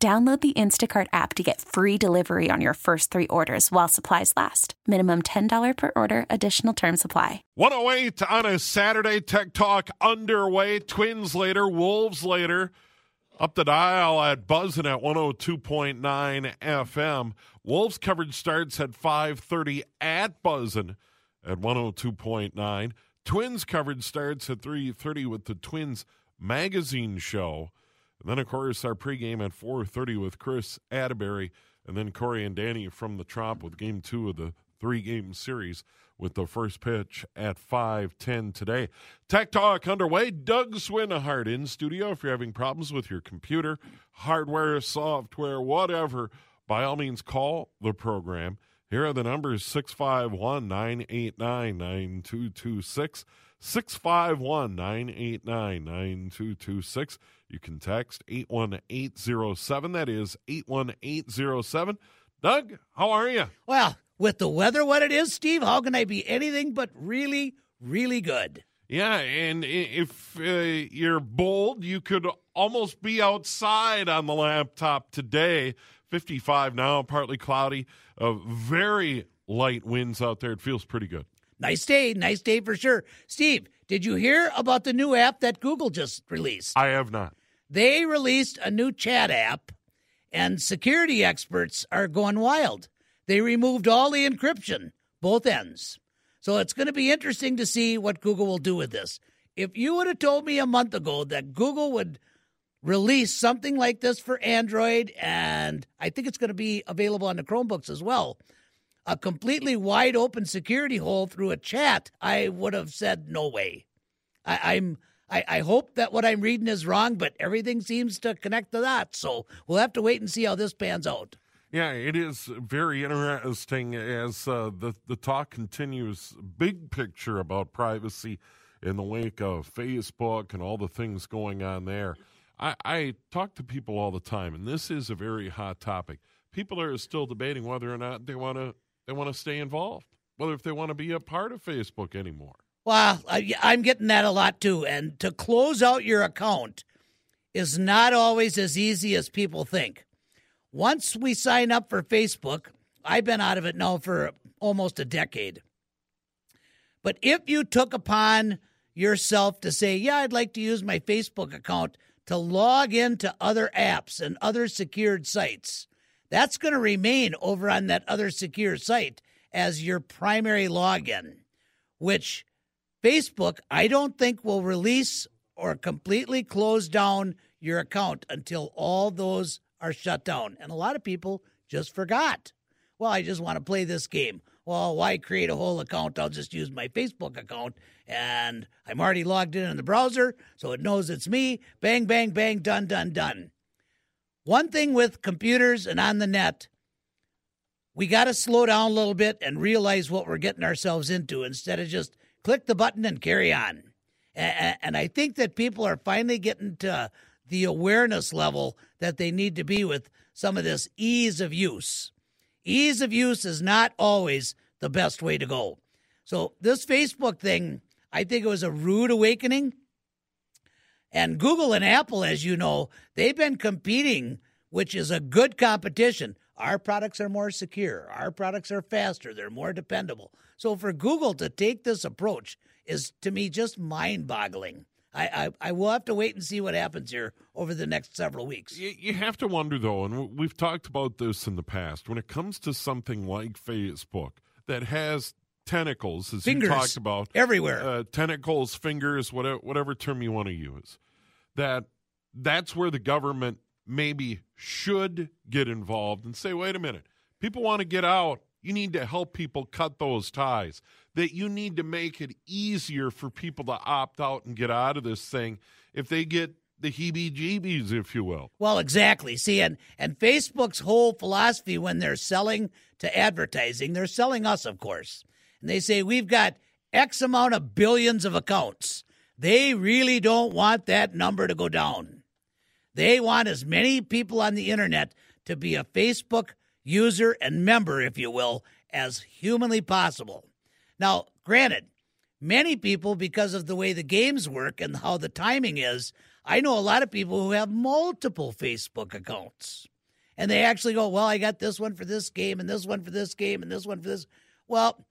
Download the Instacart app to get free delivery on your first three orders while supplies last. Minimum $10 per order, additional term supply. 108 on a Saturday. Tech Talk underway. Twins later, Wolves later. Up the dial at Buzzin at 102.9 FM. Wolves coverage starts at 5.30 at Buzzin at 102.9. Twins coverage starts at 3.30 with the Twins magazine show. And then, of course, our pregame at 4.30 with Chris Atterbury. And then Corey and Danny from the Trop with game two of the three-game series with the first pitch at 5.10 today. Tech Talk underway. Doug Swinhart in studio. If you're having problems with your computer, hardware, software, whatever, by all means, call the program. Here are the numbers 651 989 9226. 651 989 9226. You can text 81807. That is 81807. Doug, how are you? Well, with the weather what it is, Steve, how can I be anything but really, really good? Yeah, and if uh, you're bold, you could almost be outside on the laptop today. 55 now, partly cloudy, uh, very light winds out there. It feels pretty good. Nice day, nice day for sure. Steve, did you hear about the new app that Google just released? I have not. They released a new chat app, and security experts are going wild. They removed all the encryption, both ends. So it's going to be interesting to see what Google will do with this. If you would have told me a month ago that Google would release something like this for Android, and I think it's going to be available on the Chromebooks as well, a completely wide open security hole through a chat, I would have said no way. I, I'm I, I hope that what I'm reading is wrong, but everything seems to connect to that. So we'll have to wait and see how this pans out. Yeah, it is very interesting as uh, the the talk continues. Big picture about privacy in the wake of Facebook and all the things going on there. I, I talk to people all the time, and this is a very hot topic. People are still debating whether or not they want to they want to stay involved, whether if they want to be a part of Facebook anymore. Well, I, I'm getting that a lot too. And to close out your account is not always as easy as people think. Once we sign up for Facebook, I've been out of it now for almost a decade. But if you took upon yourself to say, yeah, I'd like to use my Facebook account to log into other apps and other secured sites, that's going to remain over on that other secure site as your primary login, which Facebook, I don't think will release or completely close down your account until all those are shut down. And a lot of people just forgot. Well, I just want to play this game. Well, why create a whole account? I'll just use my Facebook account and I'm already logged in in the browser, so it knows it's me. Bang, bang, bang, done, done, done. One thing with computers and on the net, we got to slow down a little bit and realize what we're getting ourselves into instead of just click the button and carry on. And I think that people are finally getting to the awareness level that they need to be with some of this ease of use. Ease of use is not always the best way to go. So, this Facebook thing, I think it was a rude awakening. And Google and Apple, as you know, they've been competing, which is a good competition. Our products are more secure. Our products are faster. They're more dependable. So for Google to take this approach is to me just mind boggling. I, I, I, will have to wait and see what happens here over the next several weeks. You, you have to wonder, though, and we've talked about this in the past, when it comes to something like Facebook that has tentacles, as fingers you talked about, everywhere, uh, tentacles, fingers, whatever, whatever term you want to use, that that's where the government maybe should get involved and say, wait a minute, people want to get out. You need to help people cut those ties. That you need to make it easier for people to opt out and get out of this thing. If they get the heebie-jeebies, if you will. Well, exactly. See, and and Facebook's whole philosophy when they're selling to advertising, they're selling us, of course, and they say we've got X amount of billions of accounts. They really don't want that number to go down. They want as many people on the internet to be a Facebook user and member, if you will, as humanly possible. Now, granted, many people, because of the way the games work and how the timing is, I know a lot of people who have multiple Facebook accounts. And they actually go, Well, I got this one for this game, and this one for this game, and this one for this. Well,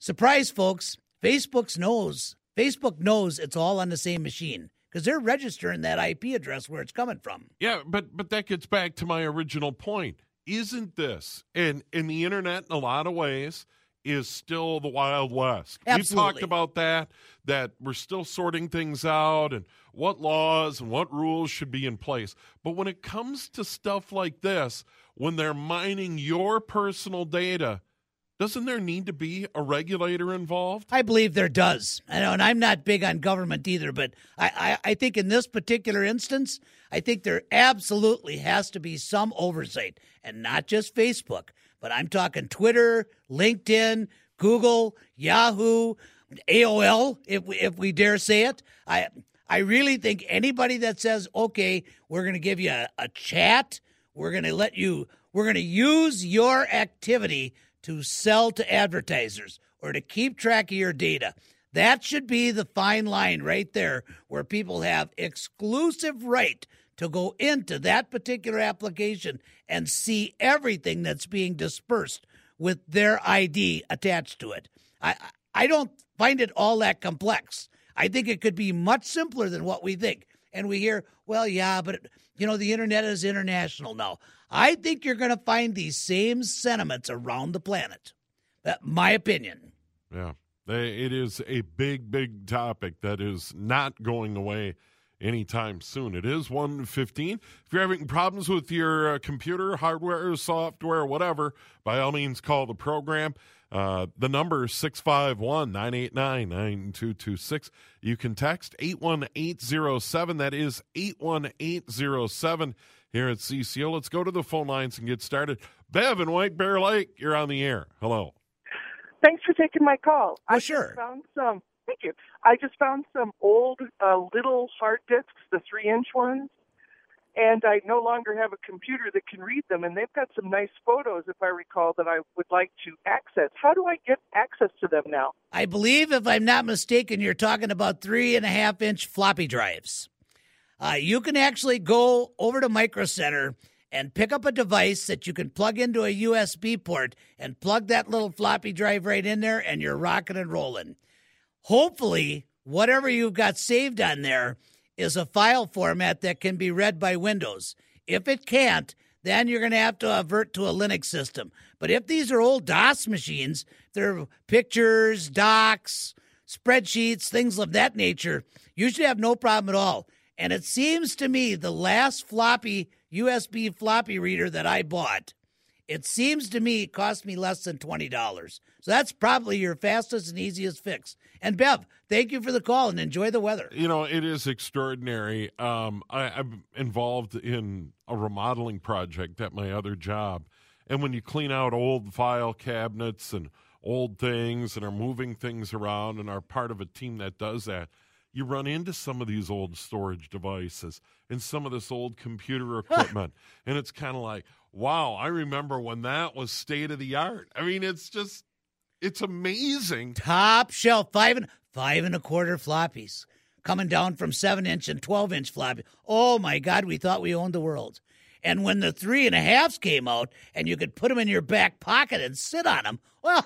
surprise, folks, Facebook knows. Facebook knows it's all on the same machine because they're registering that IP address where it's coming from. Yeah, but but that gets back to my original point. Isn't this and in the internet in a lot of ways is still the wild west. Absolutely. We talked about that that we're still sorting things out and what laws and what rules should be in place. But when it comes to stuff like this, when they're mining your personal data, doesn't there need to be a regulator involved? I believe there does. I know, and I'm not big on government either, but I, I, I, think in this particular instance, I think there absolutely has to be some oversight, and not just Facebook, but I'm talking Twitter, LinkedIn, Google, Yahoo, AOL, if we, if we dare say it. I I really think anybody that says, okay, we're going to give you a, a chat, we're going to let you, we're going to use your activity to sell to advertisers or to keep track of your data. That should be the fine line right there where people have exclusive right to go into that particular application and see everything that's being dispersed with their ID attached to it. I I don't find it all that complex. I think it could be much simpler than what we think. And we hear, well, yeah, but you know, the internet is international now. I think you're going to find these same sentiments around the planet. Uh, my opinion. Yeah. It is a big, big topic that is not going away anytime soon. It is 115. If you're having problems with your uh, computer, hardware, software, whatever, by all means call the program. Uh, the number is 651 989 9226. You can text 81807. That is 81807 here at CCO. Let's go to the phone lines and get started. Bev in White Bear Lake, you're on the air. Hello. Thanks for taking my call. Oh, I sure. found some. Thank you. I just found some old uh, little hard disks, the three-inch ones, and I no longer have a computer that can read them. And they've got some nice photos, if I recall, that I would like to access. How do I get access to them now? I believe, if I'm not mistaken, you're talking about three and a half inch floppy drives. Uh, you can actually go over to Micro Center and pick up a device that you can plug into a USB port and plug that little floppy drive right in there, and you're rocking and rolling. Hopefully, whatever you've got saved on there is a file format that can be read by Windows. If it can't, then you're going to have to avert to a Linux system. But if these are old DOS machines, they're pictures, docs, spreadsheets, things of that nature, you should have no problem at all. And it seems to me the last floppy USB floppy reader that I bought, it seems to me it cost me less than $20. So that's probably your fastest and easiest fix. And Bev, thank you for the call and enjoy the weather. You know, it is extraordinary. Um, I, I'm involved in a remodeling project at my other job. And when you clean out old file cabinets and old things and are moving things around and are part of a team that does that, you run into some of these old storage devices and some of this old computer equipment. and it's kind of like, wow, I remember when that was state of the art. I mean, it's just, it's amazing. Top shelf, five and five and a quarter floppies coming down from seven inch and 12 inch floppy. Oh my God, we thought we owned the world. And when the three and a halves came out and you could put them in your back pocket and sit on them, well,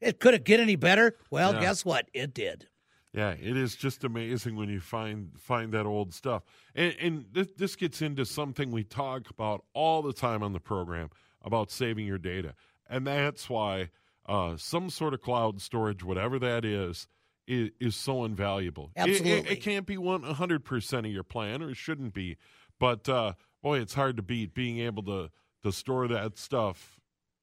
it could have get any better. Well, Yeah. guess what? It did. Yeah, it is just amazing when you find find that old stuff. And, and this, this gets into something we talk about all the time on the program about saving your data, and that's why uh, some sort of cloud storage, whatever that is, is, is so invaluable. It- It, Absolutely. it can't be one hundred percent of your plan, or it shouldn't be. But uh, boy, it's hard to beat being able to to store that stuff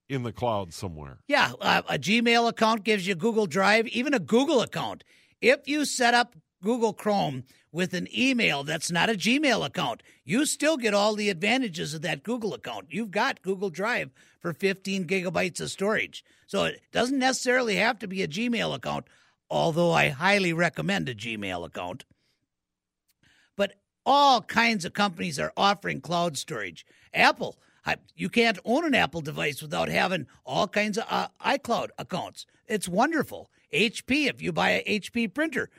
in the cloud somewhere. Yeah, uh, a Gmail account gives you Google Drive, even a Google account. If you set up Google Chrome with an email that's not a Gmail account, you still get all the advantages of that Google account. You've got Google Drive for 15 gigabytes of storage. So it doesn't necessarily have to be a Gmail account, although I highly recommend a Gmail account. But all kinds of companies are offering cloud storage. Apple, you can't own an Apple device without having all kinds of uh, iCloud accounts. It's wonderful. HP, if you buy a HP printer,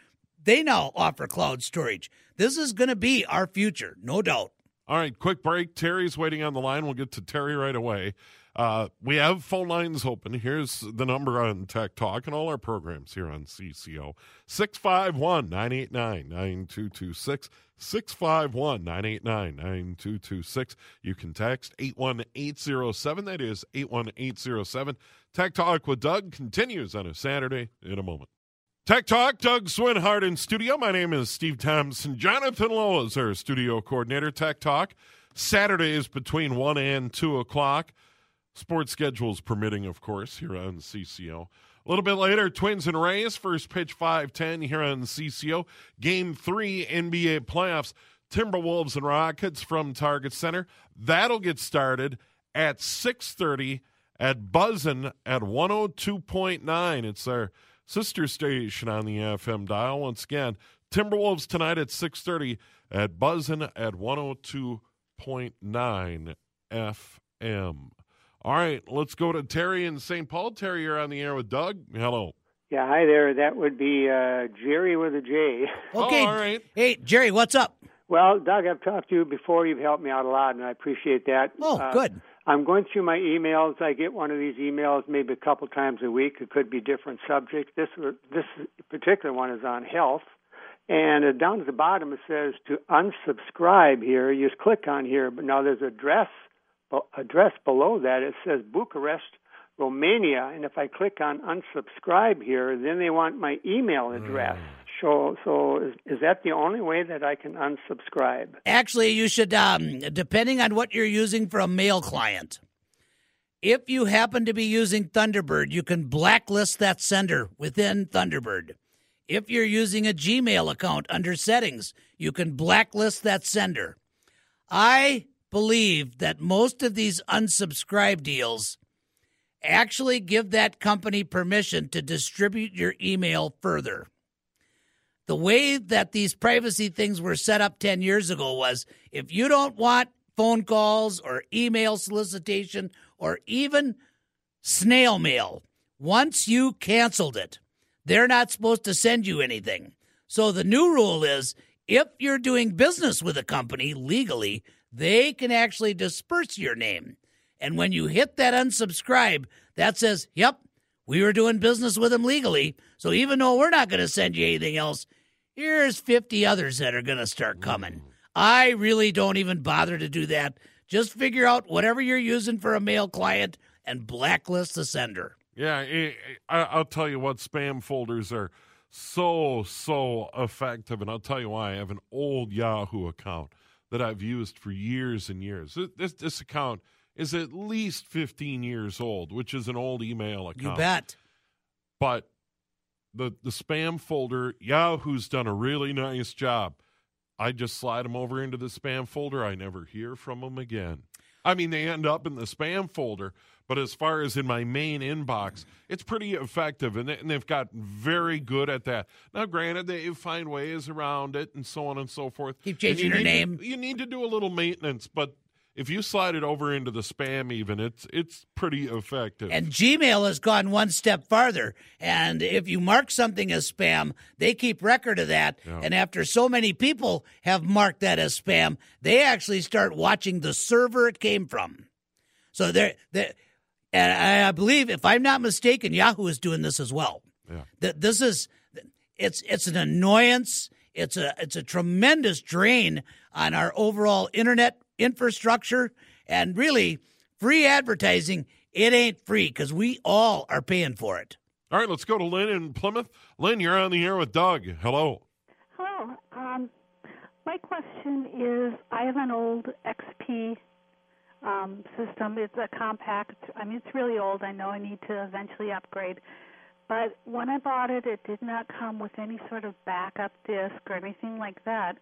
they now offer cloud storage. This is going to be our future, no doubt. All right, quick break. Terry's waiting on the line. We'll get to Terry right away. Uh, we have phone lines open. Here's the number on Tech Talk and all our programs here on CCO 651 989 9226. 651 989 9226. You can text 81807. That is 81807. Tech Talk with Doug continues on a Saturday in a moment. Tech Talk, Doug Swinhart in studio. My name is Steve Thompson. Jonathan Lowe is our studio coordinator. Tech Talk, Saturdays between 1 and 2 o'clock. Sports schedules permitting, of course, here on CCO. A little bit later, Twins and Rays, first pitch 510 here on CCO. Game three, NBA playoffs. Timberwolves and Rockets from Target Center. That'll get started at 6.30 at Buzzin at 102.9. It's our sister station on the FM dial. Once again, Timberwolves tonight at 6.30 at Buzzin at 102.9 FM. All right, let's go to Terry in St. Paul. Terry, you're on the air with Doug. Hello. Yeah, hi there. That would be uh, Jerry with a J. Okay. Oh, all right. Hey, Jerry, what's up? Well, Doug, I've talked to you before. You've helped me out a lot, and I appreciate that. Oh, uh, good. I'm going through my emails. I get one of these emails maybe a couple times a week. It could be different subjects. This this particular one is on health, and uh, down at the bottom it says to unsubscribe here. You just click on here, but now there's a address address below that, it says Bucharest, Romania. And if I click on unsubscribe here, then they want my email address. Mm. So, so is, is, that the only way that I can unsubscribe? Actually, you should, um, depending on what you're using for a mail client. If you happen to be using Thunderbird, you can blacklist that sender within Thunderbird. If you're using a Gmail account under settings, you can blacklist that sender. I believe that most of these unsubscribe deals actually give that company permission to distribute your email further. The way that these privacy things were set up 10 years ago was if you don't want phone calls or email solicitation or even snail mail, once you canceled it, they're not supposed to send you anything. So the new rule is if you're doing business with a company legally, they can actually disperse your name. And when you hit that unsubscribe, that says, yep, we were doing business with them legally. So even though we're not going to send you anything else, here's 50 others that are going to start coming. Mm. I really don't even bother to do that. Just figure out whatever you're using for a mail client and blacklist the sender. Yeah, eh, eh, I'll tell you what, spam folders are so, so effective. And I'll tell you why. I have an old Yahoo account that I've used for years and years. This this account is at least 15 years old, which is an old email account. You bet. But the the spam folder, Yahoo's done a really nice job. I just slide them over into the spam folder. I never hear from them again. I mean, they end up in the spam folder, but as far as in my main inbox, it's pretty effective, and, they, and they've got very good at that. Now, granted, they find ways around it and so on and so forth. Keep changing your name. To, you need to do a little maintenance, but if you slide it over into the spam even it's it's pretty effective and gmail has gone one step farther and if you mark something as spam they keep record of that yeah. and after so many people have marked that as spam they actually start watching the server it came from so they're, they're and i believe if i'm not mistaken yahoo is doing this as well yeah. that this is it's it's an annoyance it's a it's a tremendous drain on our overall internet infrastructure, and really free advertising. It ain't free because we all are paying for it. All right, let's go to Lynn in Plymouth. Lynn, you're on the air with Doug. Hello. Hello. Um, my question is I have an old XP um, system. It's a Compaq. I mean, it's really old. I know I need to eventually upgrade. but when I bought it, it did not come with any sort of backup disc or anything like that.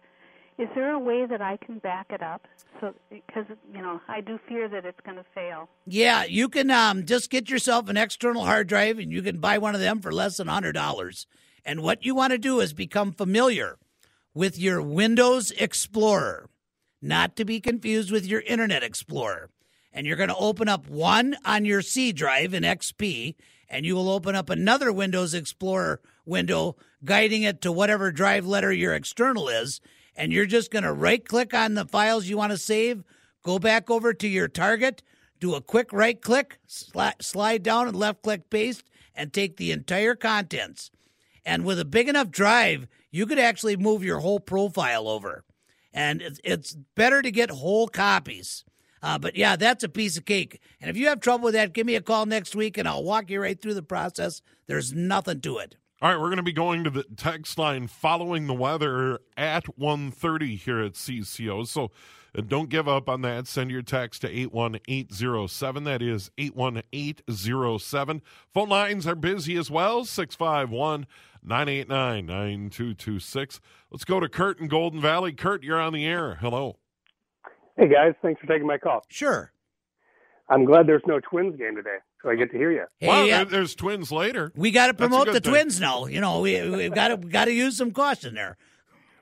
Is there a way that I can back it up? So, because you know, I do fear that it's going to fail. Yeah, you can um, just get yourself an external hard drive, and you can buy one of them for less than hundred dollars. And what you want to do is become familiar with your Windows Explorer, not to be confused with your Internet Explorer. And you're going to open up one on your C drive in XP, and you will open up another Windows Explorer window, guiding it to whatever drive letter your external is. And you're just going to right click on the files you want to save, go back over to your target, do a quick right click, slide down and left click paste, and take the entire contents. And with a big enough drive, you could actually move your whole profile over. And it's, it's better to get whole copies. Uh, but yeah, that's a piece of cake. And if you have trouble with that, give me a call next week and I'll walk you right through the process. There's nothing to it. All right, we're going to be going to the text line following the weather at 1.30 here at CCO. So don't give up on that. Send your text to 81807. That is 81807. Phone lines are busy as well. 651 989 9226. Let's go to Kurt in Golden Valley. Kurt, you're on the air. Hello. Hey, guys. Thanks for taking my call. Sure. I'm glad there's no Twins game today, so I get to hear you. Hey, Well, uh, there- there's twins later. we got to promote the thing. twins now. You know, we, we've got to got to use some caution there.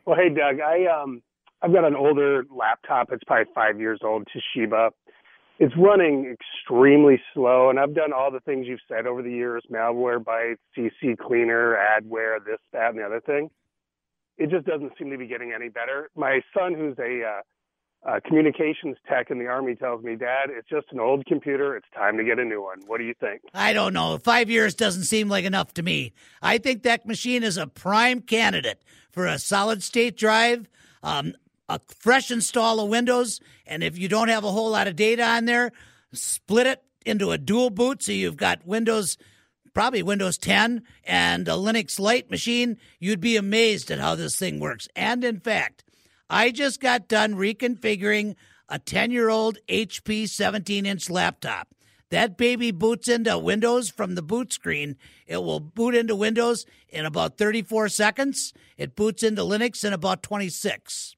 Well, hey, Doug. I um, I've got an older laptop. It's probably five years old, Toshiba. It's running extremely slow, and I've done all the things you've said over the years: Malwarebytes, CC cleaner, adware, this, that, and the other thing. It just doesn't seem to be getting any better. My son, who's a uh, uh, communications tech in the army, tells me, "Dad, it's just an old computer. It's time to get a new one." What do you think? I don't know. Five years doesn't seem like enough to me. I think that machine is a prime candidate for a solid state drive, um, a fresh install of Windows, and if you don't have a whole lot of data on there, split it into a dual boot so you've got Windows. Probably Windows 10 and a Linux Lite machine, you'd be amazed at how this thing works. And in fact, I just got done reconfiguring a 10 year old HP 17 inch laptop. That baby boots into Windows from the boot screen. It will boot into Windows in about 34 seconds. It boots into Linux in about 26.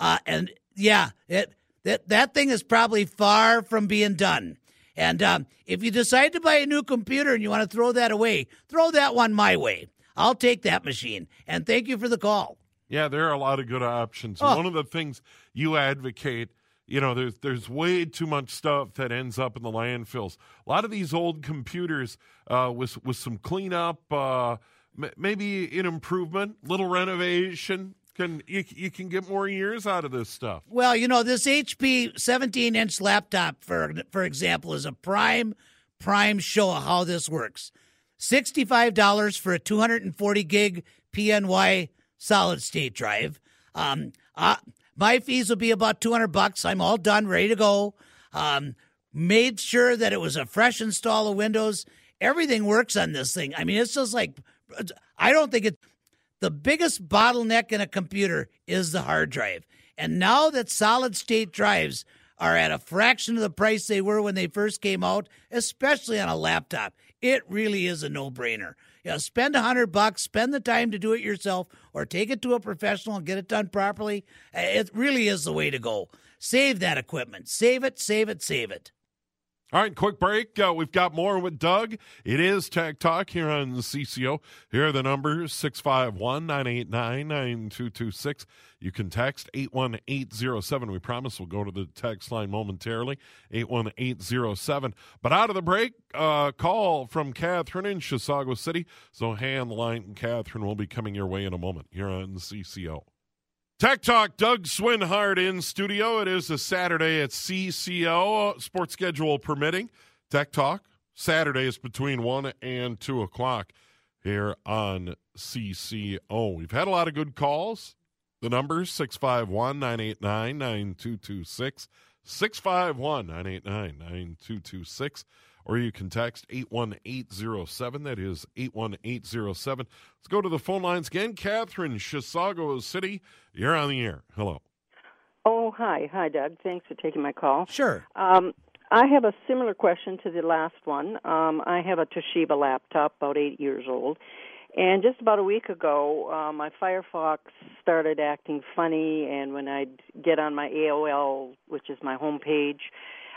Uh, and yeah, it that that thing is probably far from being done. And um, if you decide to buy a new computer and you want to throw that away, throw that one my way. I'll take that machine. And thank you for the call. Yeah, there are a lot of good options. Oh. One of the things you advocate, you know, there's there's way too much stuff that ends up in the landfills. A lot of these old computers, uh, with with some cleanup, uh, maybe an improvement, little renovation, can you, you can get more years out of this stuff. Well, you know, this HP 17 inch laptop, for for example, is a prime prime show of how this works. $65 for a 240 gig PNY solid state drive. Um, uh, my fees will be about 200 bucks. I'm all done, ready to go. Um, made sure that it was a fresh install of Windows. Everything works on this thing. I mean, it's just like, I don't think it, the biggest bottleneck in a computer is the hard drive. And now that solid state drives are at a fraction of the price they were when they first came out, especially on a laptop, it really is a no brainer. You know, spend a hundred bucks, spend the time to do it yourself, or take it to a professional and get it done properly. It really is the way to go. Save that equipment. Save it, save it, save it. All right, quick break. Uh, we've got more with Doug. It is Tech Talk here on CCO. Here are the numbers 651 989 9226. You can text 81807. We promise we'll go to the text line momentarily 81807. But out of the break, uh, call from Catherine in Chisago City. So hand the line, Catherine will be coming your way in a moment here on CCO. Tech Talk, Doug Swinhart in studio. It is a Saturday at CCO, sports schedule permitting. Tech Talk, Saturdays between 1 and 2 o'clock here on CCO. We've had a lot of good calls. The numbers 651 989 9226, 651 989 9226, or you can text 81807. That is 81807. Let's go to the phone lines again. Catherine, Chisago City, you're on the air. Hello. Oh, hi. Hi, Doug. Thanks for taking my call. Sure. Um, I have a similar question to the last one. Um, I have a Toshiba laptop, about eight years old, and just about a week ago, uh, my Firefox started acting funny, and when I'd get on my AOL, which is my home page,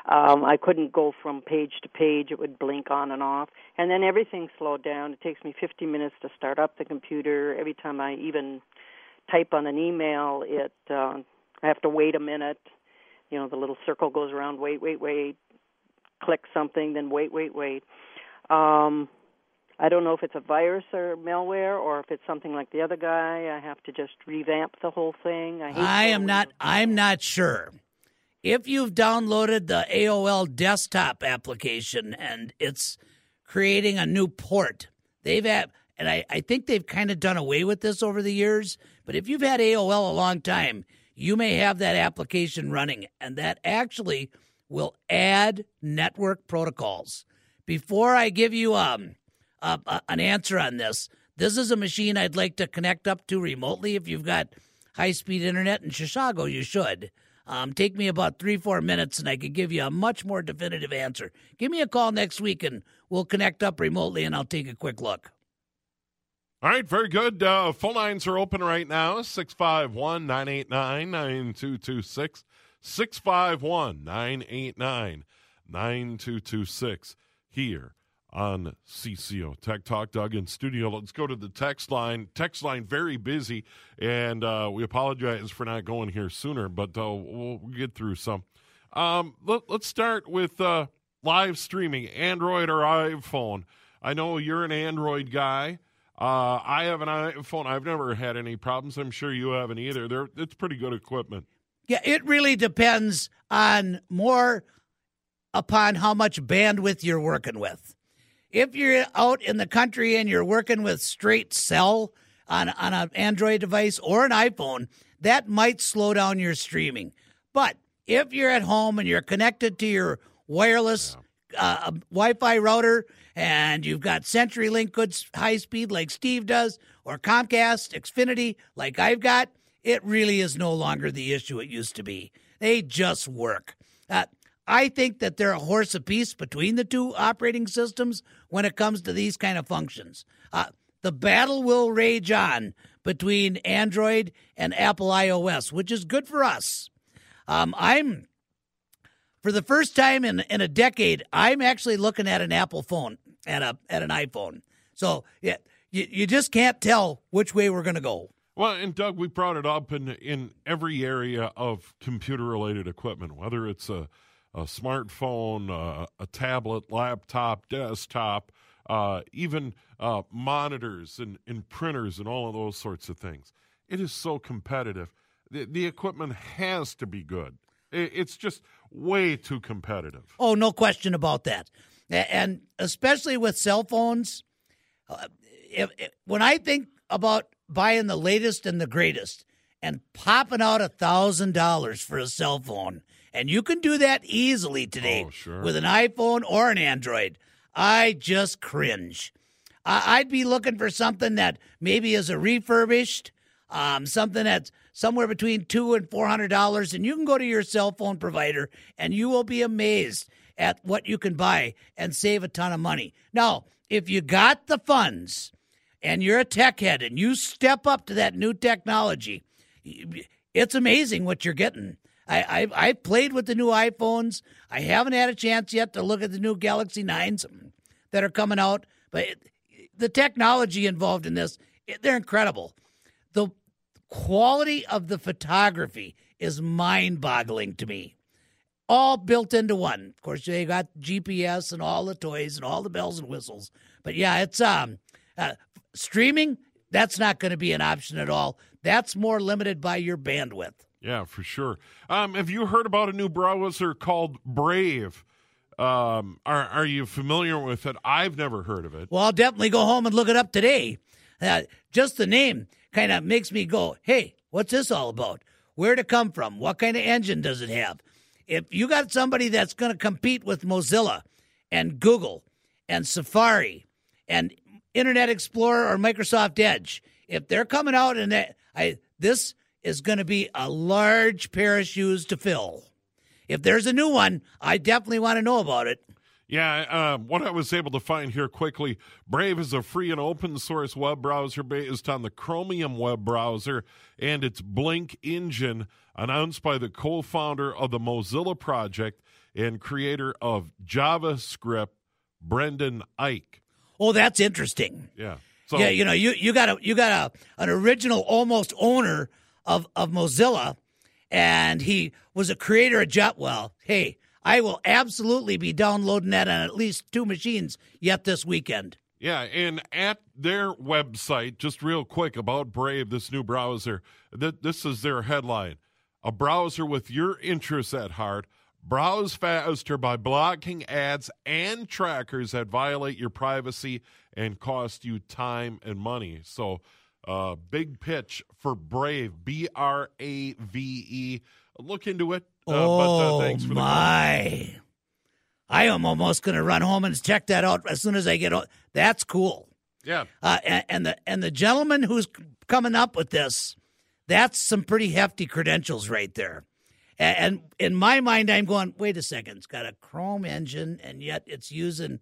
um, I couldn't go from page to page. It would blink on and off. And then everything slowed down. It takes me 50 minutes to start up the computer. Every time I even type on an email, it uh, I have to wait a minute. You know, the little circle goes around. Wait, wait, wait. Click something, then wait, wait, wait. Um, I don't know if it's a virus or malware or if it's something like the other guy. I have to just revamp the whole thing. I, I am not. I'm not sure. If you've downloaded the AOL desktop application and it's creating a new port, they've had, and I, I think they've kind of done away with this over the years. But if you've had AOL a long time, you may have that application running, and that actually will add network protocols. Before I give you um, a, a, an answer on this, this is a machine I'd like to connect up to remotely. If you've got high speed internet in Chisago, you should. Um, take me about three, four minutes, and I could give you a much more definitive answer. Give me a call next week, and we'll connect up remotely, and I'll take a quick look. All right, very good. Uh, phone lines are open right now 651 989 9226. 651 989 9226 here on CCO Tech Talk. Doug in studio. Let's go to the text line. Text line very busy, and uh, we apologize for not going here sooner, but uh, we'll get through some. Um, let, us start with uh, live streaming, Android or iPhone. I know you're an Android guy. Uh, I have an iPhone. I've never had any problems. I'm sure you haven't either. They're, it's pretty good equipment. Yeah, it really depends on more upon how much bandwidth you're working with. If you're out in the country and you're working with straight cell on, on an Android device or an iPhone, that might slow down your streaming. But if you're at home and you're connected to your wireless uh, um, Wi Fi router and you've got CenturyLink good high speed like Steve does, or Comcast, Xfinity like I've got, it really is no longer the issue it used to be. They just work. Uh, I think that they're a horse apiece between the two operating systems when it comes to these kind of functions. Uh, the battle will rage on between Android and Apple iOS, which is good for us. Um, I'm, for the first time in, in a decade, I'm actually looking at an Apple phone, at, a, at an iPhone. So, yeah, you, you just can't tell which way we're going to go. Well, and Doug, we brought it up in in every area of computer related equipment, whether it's a a smartphone, uh, a tablet, laptop, desktop, uh, even uh, monitors and, and, printers and all of those sorts of things. It is so competitive. The, the equipment has to be good. It, it's just way too competitive. Oh, no question about that. And especially with cell phones, uh, if, if, when I think about buying the latest and the greatest and popping out a thousand dollars for a cell phone and you can do that easily today oh, sure. with an iPhone or an Android. I just cringe. I'd be looking for something that maybe is a refurbished, um, something that's somewhere between two and four hundred dollars, and you can go to your cell phone provider and you will be amazed at what you can buy and save a ton of money. Now, if you got the funds and you're a tech head and you step up to that new technology, it's amazing what you're getting. I, I've, I've played with the new iPhones. I haven't had a chance yet to look at the new Galaxy 9s that are coming out, but it, the technology involved in this, it, they're incredible. The quality of the photography is mind boggling to me. All built into one. Of course, they got GPS and all the toys and all the bells and whistles. But yeah, it's um uh, streaming. That's not going to be an option at all. That's more limited by your bandwidth. Yeah, for sure. Um, have you heard about a new browser called Brave? Um, are are you familiar with it? I've never heard of it. Well, I'll definitely go home and look it up today. Uh, just the name kind of makes me go, "Hey, what's this all about? Where'd it come from? What kind of engine does it have?" If you got somebody that's going to compete with Mozilla and Google and Safari and Internet Explorer or Microsoft Edge, if they're coming out and they, I this is going to be a large pair of shoes to fill. if there's a new one, I definitely want to know about it. Yeah, uh, what I was able to find here quickly Brave is a free and open source web browser based on the Chromium web browser and its Blink engine, announced by the co founder of the Mozilla project and creator of JavaScript, Brendan Eich. Oh, that's interesting. Yeah. So, yeah, you know, you, you got a you got a an original almost owner of, of Mozilla, and he was a creator of Jetwell. Hey, I will absolutely be downloading that on at least two machines yet this weekend. Yeah, and at their website, just real quick about Brave, this new browser, th- this is their headline A browser with your interests at heart. Browse faster by blocking ads and trackers that violate your privacy and cost you time and money. So, uh, big pitch for Brave, B R A V E. Look into it. Uh, oh, but, uh, thanks for my. I am almost going to run home and check that out as soon as I get home. That's cool. Yeah. Uh, and, and, the and the gentleman who's coming up with this, that's some pretty hefty credentials right there. And, and in my mind, I'm going, wait a second, it's got a Chrome engine, and yet it's using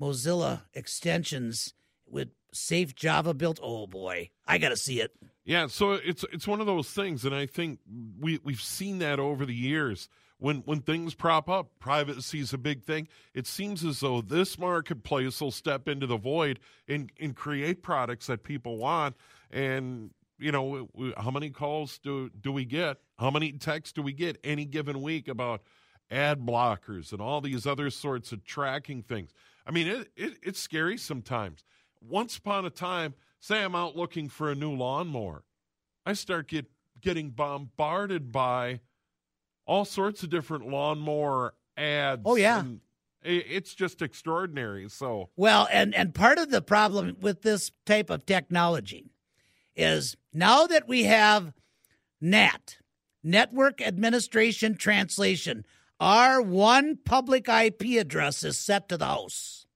Mozilla extensions with safe Java built. Oh boy, I got to see it. Yeah, so it's it's one of those things, and I think we we've seen that over the years. When when things prop up, privacy is a big thing. It seems as though this marketplace will step into the void and and create products that people want. And you know, how many calls do do we get? How many texts do we get any given week about ad blockers and all these other sorts of tracking things? I mean, it, it it's scary sometimes once upon a time, say I'm out looking for a new lawnmower, I start get getting bombarded by all sorts of different lawnmower ads. Oh yeah. it's just extraordinary. So well, and and part of the problem with this type of technology is now that we have NAT, Network Administration Translation, our one public IP address is set to the house.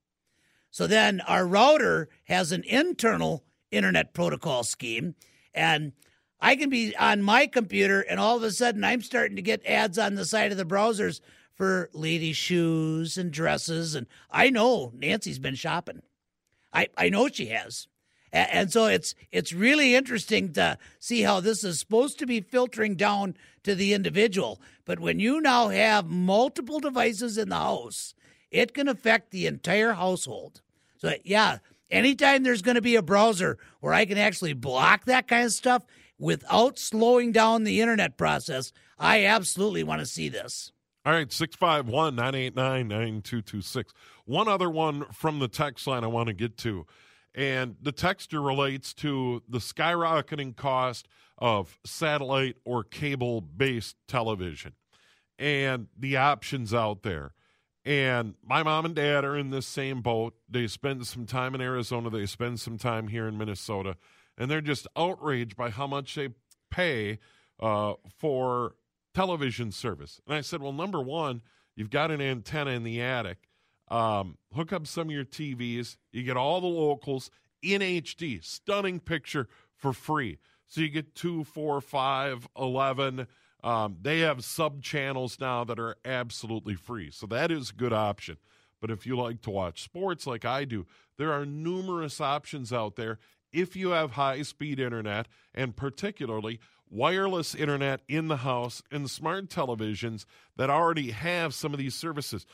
So then our router has an internal internet protocol scheme, and I can be on my computer, and all of a sudden I'm starting to get ads on the side of the browsers for lady shoes and dresses. And I know Nancy's been shopping. I, I know she has. And so it's it's really interesting to see how this is supposed to be filtering down to the individual. But when you now have multiple devices in the house, it can affect the entire household. So, yeah, anytime there's going to be a browser where I can actually block that kind of stuff without slowing down the internet process, I absolutely want to see this. All right, 651 989 9226. One other one from the text line I want to get to. And the texture relates to the skyrocketing cost of satellite or cable based television and the options out there. And my mom and dad are in this same boat. They spend some time in Arizona, they spend some time here in Minnesota, and they're just outraged by how much they pay uh, for television service. And I said, well, number one, you've got an antenna in the attic. Um, hook up some of your TVs. You get all the locals in HD, stunning picture for free. So you get two, four, five, eleven um, they have sub channels now that are absolutely free. So that is a good option. But if you like to watch sports like I do, there are numerous options out there if you have high speed internet and particularly wireless internet in the house and smart televisions that already have some of these services.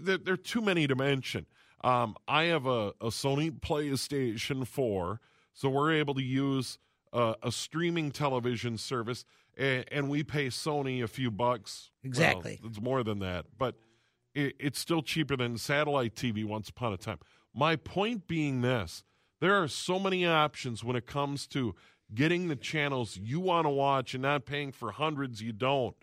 They're, they're too many to mention. Um, I have a, a, Sony PlayStation 4, so we're able to use a, a streaming television service and, and we pay Sony a few bucks. Exactly. Well, it's more than that, but it, it's still cheaper than satellite TV once upon a time. My point being this there are so many options when it comes to getting the channels you want to watch and not paying for hundreds you don't.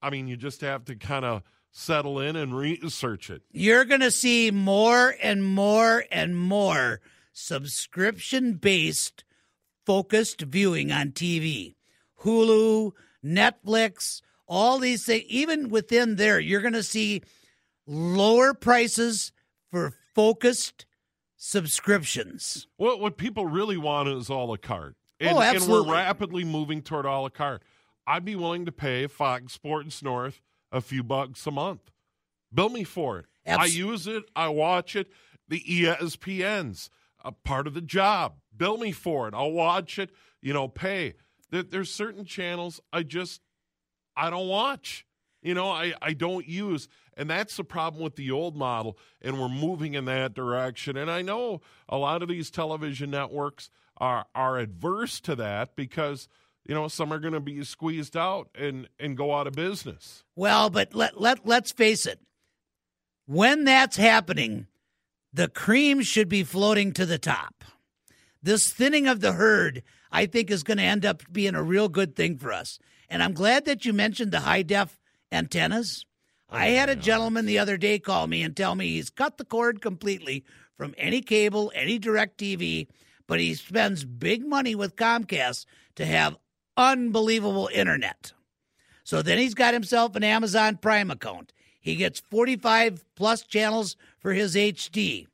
I mean, you just have to kind of settle in and research it. You're going to see more and more and more subscription based focused viewing on TV. Hulu, Netflix, all these things, even within there, you're going to see lower prices for focused subscriptions. What what people really want is a la carte. Oh, and, oh, absolutely. And we're rapidly moving toward a la carte. I'd be willing to pay Fox Sports North a few bucks a month. Bill me for it. Abs- I use it. I watch it. The ESPN's a part of the job. Bill me for it. I'll watch it. You know, pay. There, there's certain channels I just I don't watch. You know, I, I don't use. And that's the problem with the old model. And we're moving in that direction. And I know a lot of these television networks are are adverse to that because, you know, some are going to be squeezed out and, and go out of business. Well, but let let let's face it. When that's happening, the cream should be floating to the top. This thinning of the herd, I think, is going to end up being a real good thing for us. And I'm glad that you mentioned the high def antennas. Oh, I had a gentleman the other day call me and tell me he's cut the cord completely from any cable, any DirecTV, but he spends big money with Comcast to have unbelievable internet. So then he's got himself an Amazon Prime account. He gets 45 plus channels for his HD.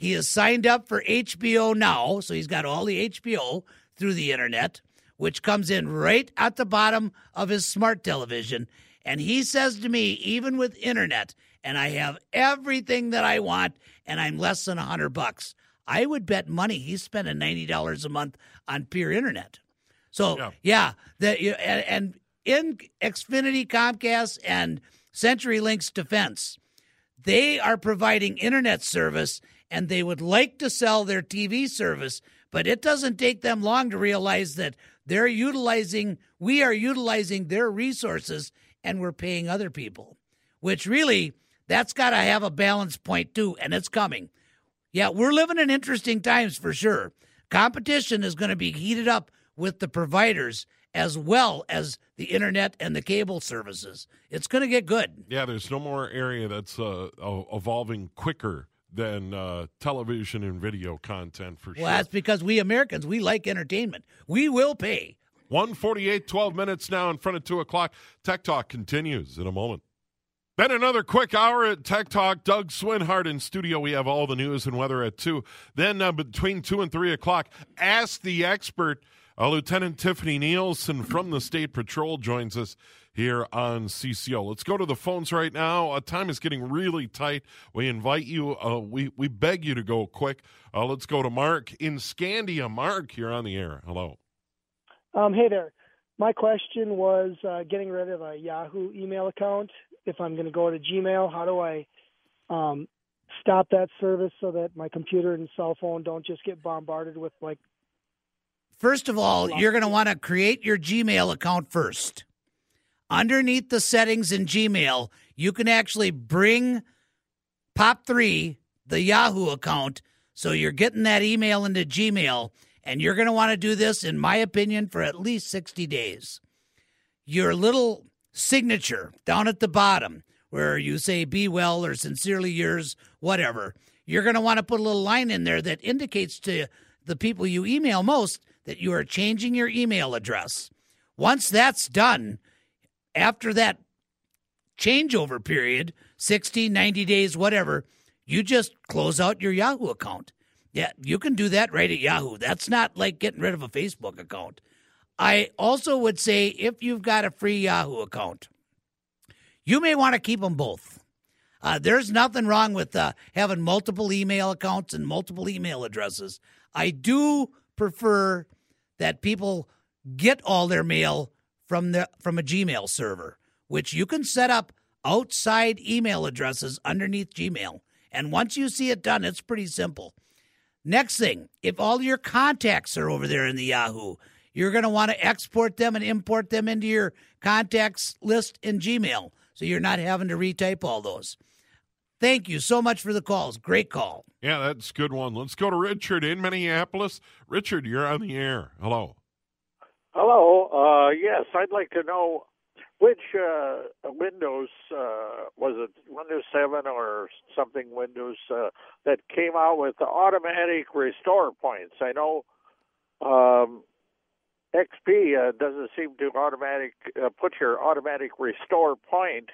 He is signed up for HBO now, so he's got all the HBO through the internet, which comes in right at the bottom of his smart television. And he says to me, even with internet, and I have everything that I want, and I'm less than a hundred bucks, I would bet money he's spending ninety dollars a month on pure internet. So Yeah. yeah, you- and, and in Xfinity, Comcast, and CenturyLink's defense, they are providing internet service and they would like to sell their TV service, but it doesn't take them long to realize that they're utilizing, we are utilizing their resources and we're paying other people, which really, that's got to have a balance point too, and it's coming. Yeah, we're living in interesting times for sure. Competition is going to be heated up with the providers as well as the internet and the cable services. It's going to get good. Yeah, there's no more area that's uh, evolving quicker than uh, television and video content for Well, sure. Well, that's because we Americans, we like entertainment. We will pay. 148, 12 minutes now in front of 2 o'clock. Tech Talk continues in a moment. Then another quick hour at Tech Talk. Doug Swinhart in studio. We have all the news and weather at 2. Then uh, between 2 and 3 o'clock, Ask the Expert. Uh, Lieutenant Tiffany Nielsen from the State Patrol joins us here on CCO. Let's go to the phones right now. Uh, time is getting really tight. We invite you, uh, we, we beg you to go quick. Uh, let's go to Mark in Scandia. Mark, you're on the air. Hello. Um, hey there. My question was uh, getting rid of a Yahoo email account. If I'm going to go to Gmail, how do I um, stop that service so that my computer and cell phone don't just get bombarded with like? First of all, you're going to want to create your Gmail account first. Underneath the settings in Gmail, you can actually bring POP3, the Yahoo account, so you're getting that email into Gmail. And you're going to want to do this, in my opinion, for at least 60 days. Your little signature down at the bottom, where you say be well or sincerely yours, whatever, you're going to want to put a little line in there that indicates to the people you email most that you are changing your email address. Once that's done, after that changeover period 60, 90 days, whatever you just close out your Yahoo account. Yeah, you can do that right at Yahoo. That's not like getting rid of a Facebook account. I also would say if you've got a free Yahoo account, you may want to keep them both. Uh, there's nothing wrong with uh, having multiple email accounts and multiple email addresses. I do prefer that people get all their mail from the from a Gmail server, which you can set up outside email addresses underneath Gmail. And once you see it done, it's pretty simple. Next thing, if all your contacts are over there in the Yahoo, you're going to want to export them and import them into your contacts list in Gmail so you're not having to retype all those. Thank you so much for the calls. Great call. Yeah, that's a good one. Let's go to Richard in Minneapolis. Richard, you're on the air. Hello. Hello. Uh, yes, I'd like to know which uh, Windows uh, was it Windows 7 or something Windows uh, that came out with the automatic restore points. I know um, XP uh, doesn't seem to automatic uh, put your automatic restore point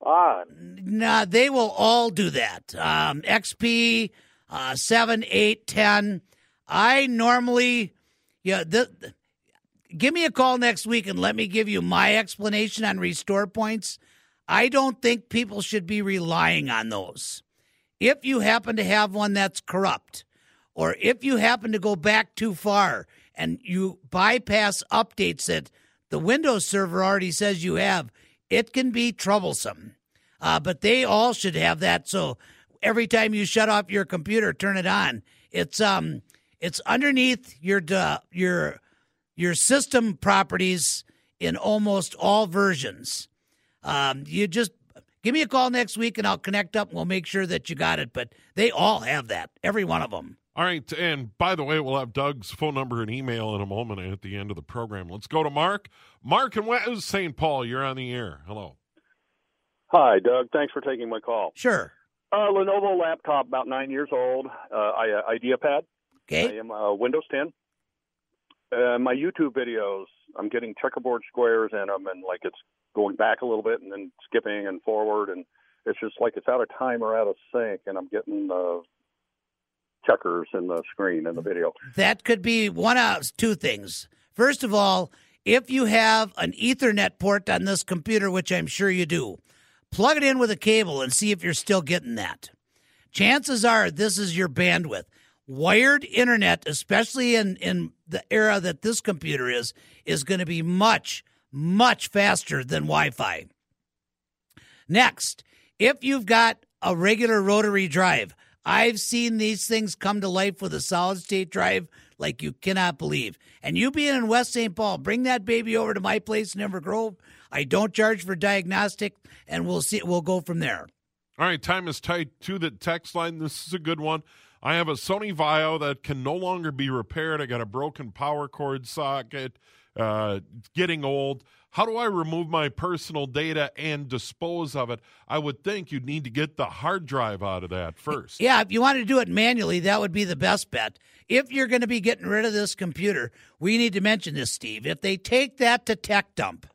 on. Nah, they will all do that. Um, XP, uh, 7, 8, 10. I normally, yeah, the, the- give me a call next week and let me give you my explanation on restore points. I don't think people should be relying on those. If you happen to have one that's corrupt, or if you happen to go back too far and you bypass updates that the Windows server already says you have, it can be troublesome. Uh, but they all should have that. So every time you shut off your computer, turn it on. It's um, it's underneath your uh, your your system properties in almost all versions. Um, you just give me a call next week and I'll connect up and we'll make sure that you got it. But they all have that, every one of them. All right. And by the way, we'll have Doug's phone number and email in a moment at the end of the program. Let's go to Mark. Mark and West St. Paul, you're on the air. Hello. Hi, Doug. Thanks for taking my call. Sure. Uh, Lenovo laptop, about nine years old. Uh, I, uh, IdeaPad. Okay. I am uh, Windows 10. Uh, my YouTube videos, I'm getting checkerboard squares in them, and like it's going back a little bit and then skipping and forward, and it's just like it's out of time or out of sync, and I'm getting uh, checkers in the screen in the video. That could be one of two things. First of all, if you have an Ethernet port on this computer, which I'm sure you do, plug it in with a cable and see if you're still getting that. Chances are this is your bandwidth. Wired internet, especially in, in the era that this computer is, is going to be much, much faster than Wi Fi. Next, if you've got a regular rotary drive, I've seen these things come to life with a solid state drive like you cannot believe. And you being in West St. Paul, bring that baby over to my place in Inver Grove. I don't charge for diagnostic, and we'll see. We'll go from there. All right, time is tight to the text line. This is a good one. I have a Sony Vaio that can no longer be repaired. I got a broken power cord socket, uh, getting old. How do I remove my personal data and dispose of it? I would think you'd need to get the hard drive out of that first. Yeah, if you want to do it manually, that would be the best bet. If you're going to be getting rid of this computer, we need to mention this, Steve. If they take that to Tech Dump,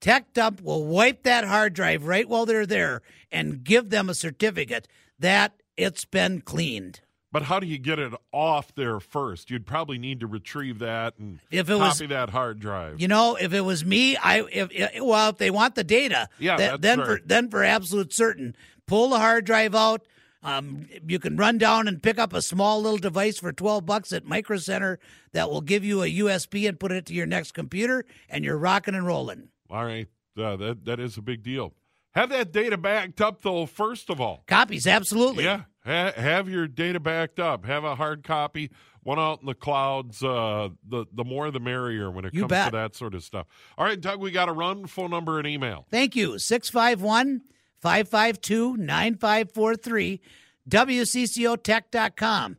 Tech Dump will wipe that hard drive right while they're there and give them a certificate that it's been cleaned. But how do you get it off there first? You'd probably need to retrieve that and If it copy was- that hard drive. You know, if it was me, I if, well, if they want the data, Yeah, th- then right. for then for absolute certain, pull the hard drive out. Um, you can run down and pick up a small little device for twelve bucks at Micro Center that will give you a USB and put it to your next computer, and you're rocking and rolling. All right, uh, that that is a big deal. Have that data backed up though. First of all, Copies, absolutely. yeah, ha- have your data backed up. Have a hard copy, one out in the clouds. Uh, the the more the merrier when it You comes bet. to that sort of stuff. All right, Doug, we got to run. Phone number and email. Thank you. 651 552 9543. WCCOtech.com.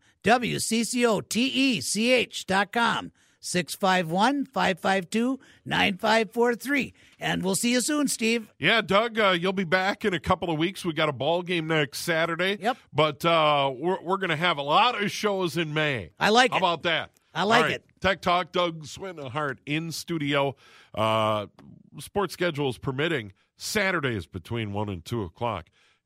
WCCOTECH.com. 651 552 9543. And we'll see you soon, Steve. Yeah, Doug, uh, you'll be back in a couple of weeks. We got a ball game next Saturday. Yep. But uh, we're we're going to have a lot of shows in May. I like How it. about that? I like right, it. Tech Talk, Doug Swinhart in studio. Uh, sports schedules permitting Saturdays between one and two o'clock